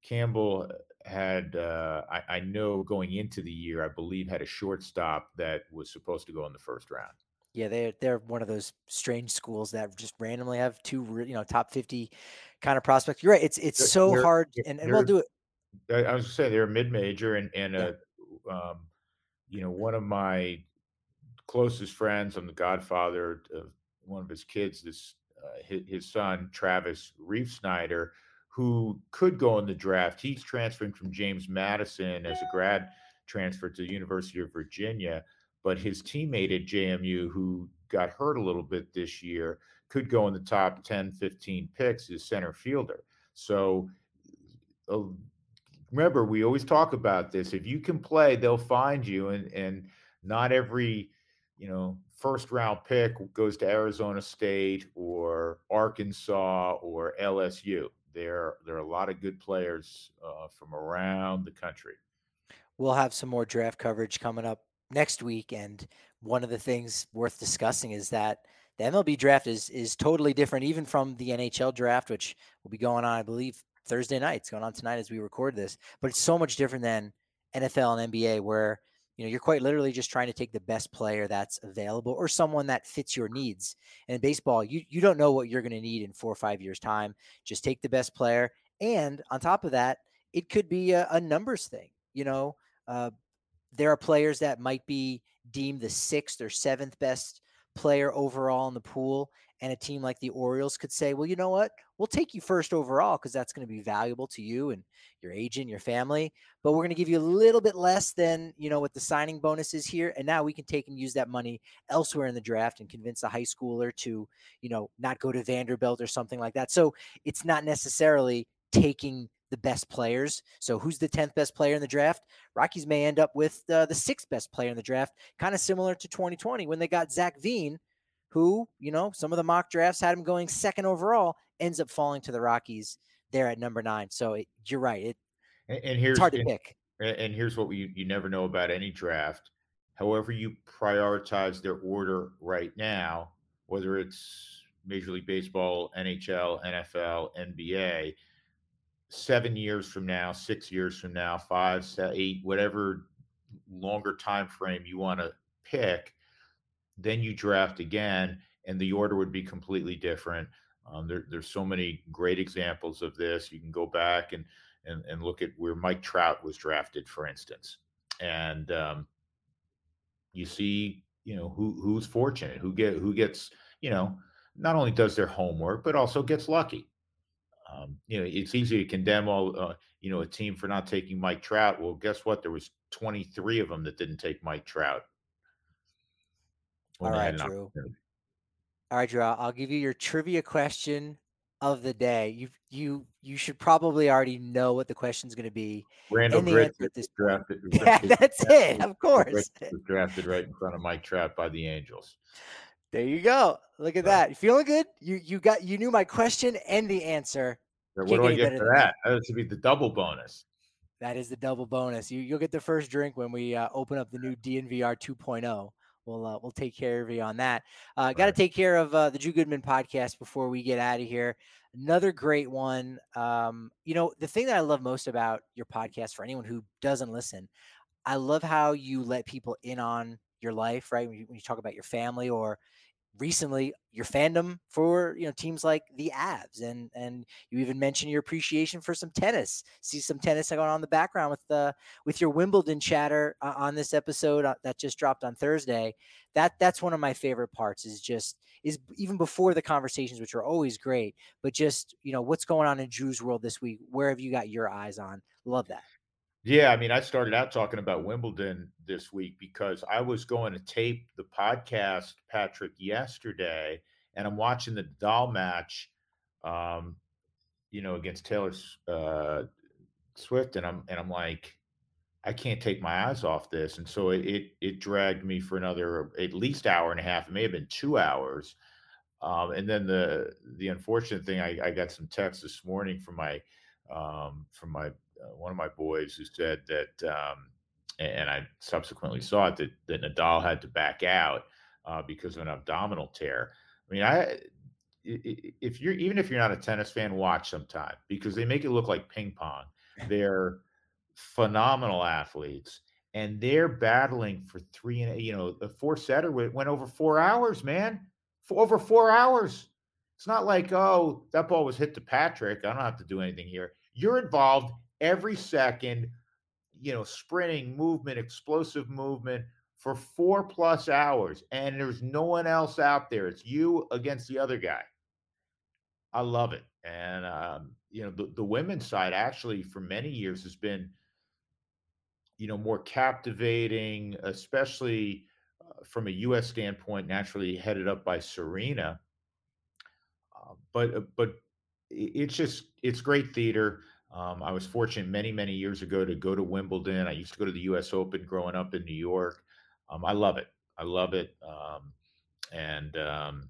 Campbell had uh, I, I know going into the year, I believe had a shortstop that was supposed to go in the first round. Yeah, they're they're one of those strange schools that just randomly have two you know top fifty kind of prospects. You're right. It's it's they're, so hard, and, and we'll do it. I, I was gonna say they're a mid major, and and yeah. a, um, you know, one of my closest friends, I'm the godfather of one of his kids. This uh, his, his, son Travis Refsnyder, who could go in the draft. He's transferring from James Madison as a grad transfer to the University of Virginia, but his teammate at JMU, who got hurt a little bit this year, could go in the top 10, 15 picks as center fielder. So uh, remember, we always talk about this. If you can play, they'll find you, and and not every you know first round pick goes to Arizona State or Arkansas or LSU. There, there are a lot of good players uh, from around the country. We'll have some more draft coverage coming up next week, and one of the things worth discussing is that the MLB draft is is totally different, even from the NHL draft, which will be going on, I believe, Thursday night. It's going on tonight as we record this, but it's so much different than NFL and NBA, where you know you're quite literally just trying to take the best player that's available or someone that fits your needs. And in baseball, you you don't know what you're going to need in four or five years time. Just take the best player, and on top of that, it could be a, a numbers thing. You know, uh, there are players that might be deemed the sixth or seventh best player overall in the pool. And a team like the Orioles could say, well, you know what? We'll take you first overall because that's going to be valuable to you and your agent, your family. But we're going to give you a little bit less than, you know, what the signing bonus is here. And now we can take and use that money elsewhere in the draft and convince a high schooler to, you know, not go to Vanderbilt or something like that. So it's not necessarily taking the best players. So who's the 10th best player in the draft? Rockies may end up with uh, the sixth best player in the draft, kind of similar to 2020 when they got Zach Veen, who, you know, some of the mock drafts had him going second overall, ends up falling to the Rockies there at number nine. So it, you're right. It, and, and here's it's hard to and, pick. And here's what we, you never know about any draft. However, you prioritize their order right now, whether it's Major League Baseball, NHL, NFL, NBA, seven years from now, six years from now, five, seven, eight, whatever longer time frame you want to pick, then you draft again, and the order would be completely different. Um, there, there's so many great examples of this. You can go back and, and and look at where Mike Trout was drafted, for instance, and um, you see, you know, who who's fortunate, who get who gets, you know, not only does their homework but also gets lucky um, you know, it's easy to condemn all, uh, you know, a team for not taking Mike Trout. Well, guess what? There was 23 of them that didn't take Mike Trout. All right, Drew. All right, Drew. I'll give you your trivia question of the day. You you you should probably already know what the question is going to be. Randall Grit this drafted. Yeah, that's it. Of course. Drafted right in front of Mike Trout by the Angels. There you go. Look at that. You feeling good? You you got you knew my question and the answer. what do I get for that? That should be the double bonus. That is the double bonus. You you'll get the first drink when we uh, open up the new DNVR 2.0. We'll uh, we'll take care of you on that. Uh, Got to take care of uh, the Drew Goodman podcast before we get out of here. Another great one. Um, you know the thing that I love most about your podcast for anyone who doesn't listen, I love how you let people in on your life, right? When you, when you talk about your family or recently your fandom for you know teams like the Avs and and you even mentioned your appreciation for some tennis. See some tennis going on in the background with the uh, with your Wimbledon chatter uh, on this episode uh, that just dropped on Thursday. That that's one of my favorite parts is just is even before the conversations which are always great, but just you know what's going on in Drew's world this week. Where have you got your eyes on? Love that. Yeah, I mean, I started out talking about Wimbledon this week because I was going to tape the podcast, Patrick, yesterday, and I'm watching the Nadal match, um, you know, against Taylor uh, Swift, and I'm and I'm like, I can't take my eyes off this, and so it, it it, dragged me for another at least hour and a half. It may have been two hours, um, and then the the unfortunate thing, I, I got some text this morning from my um, from my one of my boys who said that, um, and I subsequently saw it that, that Nadal had to back out uh, because of an abdominal tear. I mean, I if you're even if you're not a tennis fan, watch sometime because they make it look like ping pong. They're phenomenal athletes, and they're battling for three and you know the four setter went over four hours, man, for over four hours. It's not like oh that ball was hit to Patrick. I don't have to do anything here. You're involved every second, you know, sprinting, movement, explosive movement for four plus hours, and there's no one else out there. It's you against the other guy. I love it. And um, you know, the, the women's side actually for many years has been, you know, more captivating, especially uh, from a U.S. standpoint, naturally headed up by Serena. Uh, but uh, but it's just it's great theater. Um, I was fortunate many many years ago to go to Wimbledon. I used to go to the U.S. Open growing up in New York. Um, I love it. I love it. Um, and um,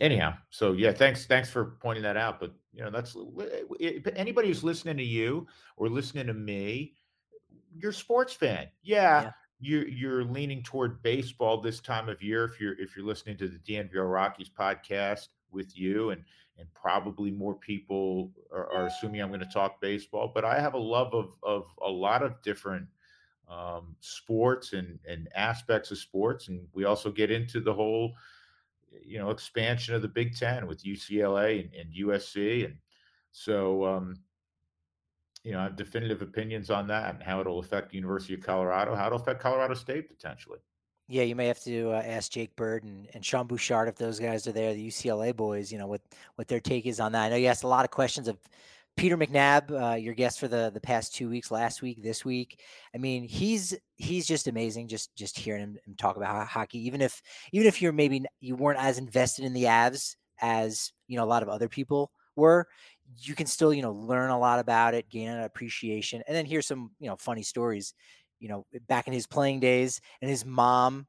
anyhow, so yeah, thanks thanks for pointing that out. But you know, that's anybody who's listening to you or listening to me, you're a sports fan. Yeah, yeah. You're, you're leaning toward baseball this time of year if you're if you're listening to the DNVR Rockies podcast with you and and probably more people are, are assuming I'm going to talk baseball. But I have a love of of a lot of different um, sports and and aspects of sports, and we also get into the whole you know expansion of the Big Ten with UCLA and, and USC, and so um, you know I have definitive opinions on that and how it'll affect the University of Colorado, how it'll affect Colorado State potentially. Yeah, you may have to uh, ask Jake Bird and, and Sean Bouchard if those guys are there, the UCLA boys. You know what what their take is on that. I know you asked a lot of questions of Peter McNab, uh, your guest for the the past two weeks, last week, this week. I mean, he's he's just amazing. Just just hearing him, him talk about hockey, even if even if you're maybe you weren't as invested in the Avs as you know a lot of other people were, you can still you know learn a lot about it, gain an appreciation, and then hear some you know funny stories you know, back in his playing days and his mom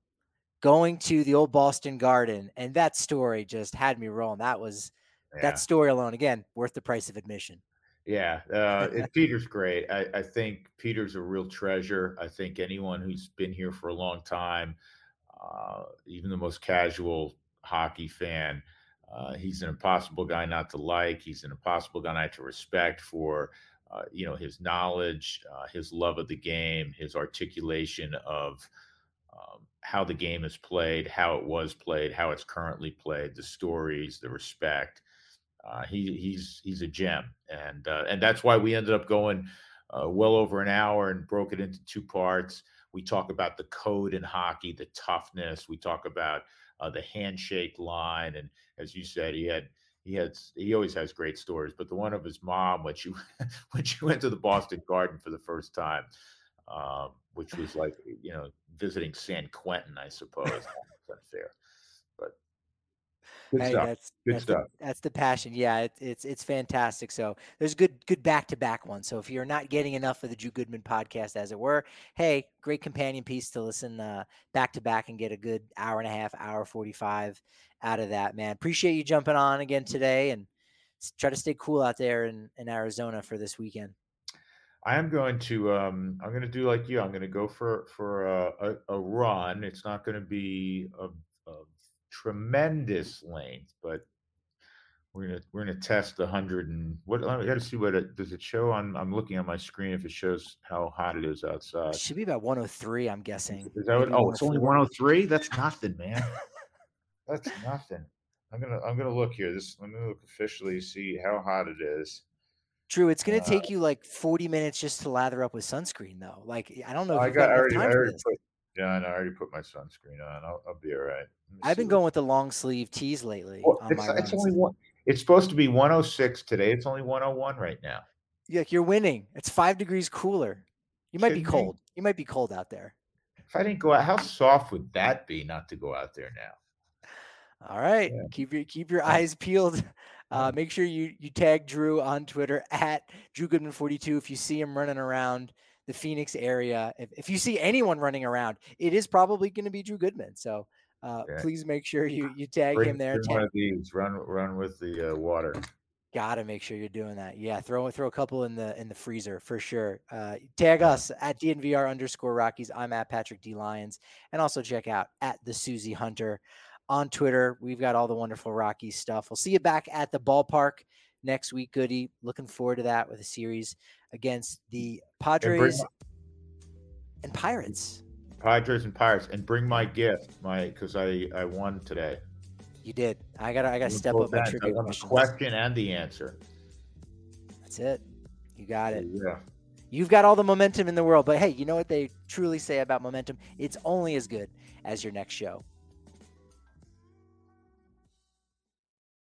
going to the old Boston Garden. And that story just had me rolling. That was yeah. that story alone, again, worth the price of admission. Yeah, uh, Peter's great. I, I, think Peter's a real treasure. I think anyone who's been here for a long time, uh, even the most casual hockey fan, uh, he's an impossible guy not to like. He's an impossible guy not to respect for uh, you know his knowledge, uh, his love of the game, his articulation of um, how the game is played, how it was played, how it's currently played, the stories, the respect. Uh, he, he's he's a gem, and uh, and that's why we ended up going uh, well over an hour and broke it into two parts. We talk about the code in hockey, the toughness. We talk about the handshake line, and as you said, he had he had he always has great stories, but the one of his mom when she when she went to the Boston Garden for the first time, um, which was like you know visiting San Quentin, I suppose. That's unfair, but good hey, stuff. That's, good that's stuff. The, that's the passion. Yeah, it, it's it's fantastic. So there's good good back to back ones. So if you're not getting enough of the Drew Goodman podcast, as it were, hey, great companion piece to listen back to back and get a good hour and a half, hour forty five out of that, man. Appreciate you jumping on again today and try to stay cool out there in, in Arizona for this weekend. I am going to um, I'm going to do like you. I'm going to go for for a, a, a run. It's not going to be a, a, tremendous length, but we're gonna we're gonna test the hundred and what I got to see what it does it show on. I'm looking on my screen if it shows how hot it is outside. It should be about 103. I'm guessing. Is that what, oh, it's only 103. That's nothing, man. That's nothing. I'm gonna I'm gonna look here. This let me look officially see how hot it is. Drew, it's gonna uh, take you like 40 minutes just to lather up with sunscreen, though. Like I don't know. I got, got I already, I already put, yeah, I already put my sunscreen on. I'll, I'll be all right. I've been going with the long sleeve tees lately. Well, on it's, it's only one. It's supposed to be 106 today. It's only 101 right now. Yeah, you're winning. It's five degrees cooler. You might be cold. You might be cold out there. If I didn't go out, how soft would that be not to go out there now? All right, yeah. keep your keep your eyes peeled. Uh, make sure you you tag Drew on Twitter at Drew Goodman 42 if you see him running around the Phoenix area. If, if you see anyone running around, it is probably going to be Drew Goodman. So uh, yeah. please make sure you you tag bring, him there. One of these, run run with the uh, water. Got to make sure you're doing that. Yeah, throw throw a couple in the in the freezer for sure. Uh, tag us at DNVR underscore Rockies. I'm at Patrick D Lyons, and also check out at the Susie Hunter on Twitter. We've got all the wonderful Rocky stuff. We'll see you back at the ballpark next week, Goody. Looking forward to that with a series against the Padres and, and Pirates. Padres and Pirates, and bring my gift, my because I I won today. You did. I got I got to step up my trivia questions. The question and the answer. That's it. You got it. Yeah. You've got all the momentum in the world, but hey, you know what they truly say about momentum? It's only as good as your next show.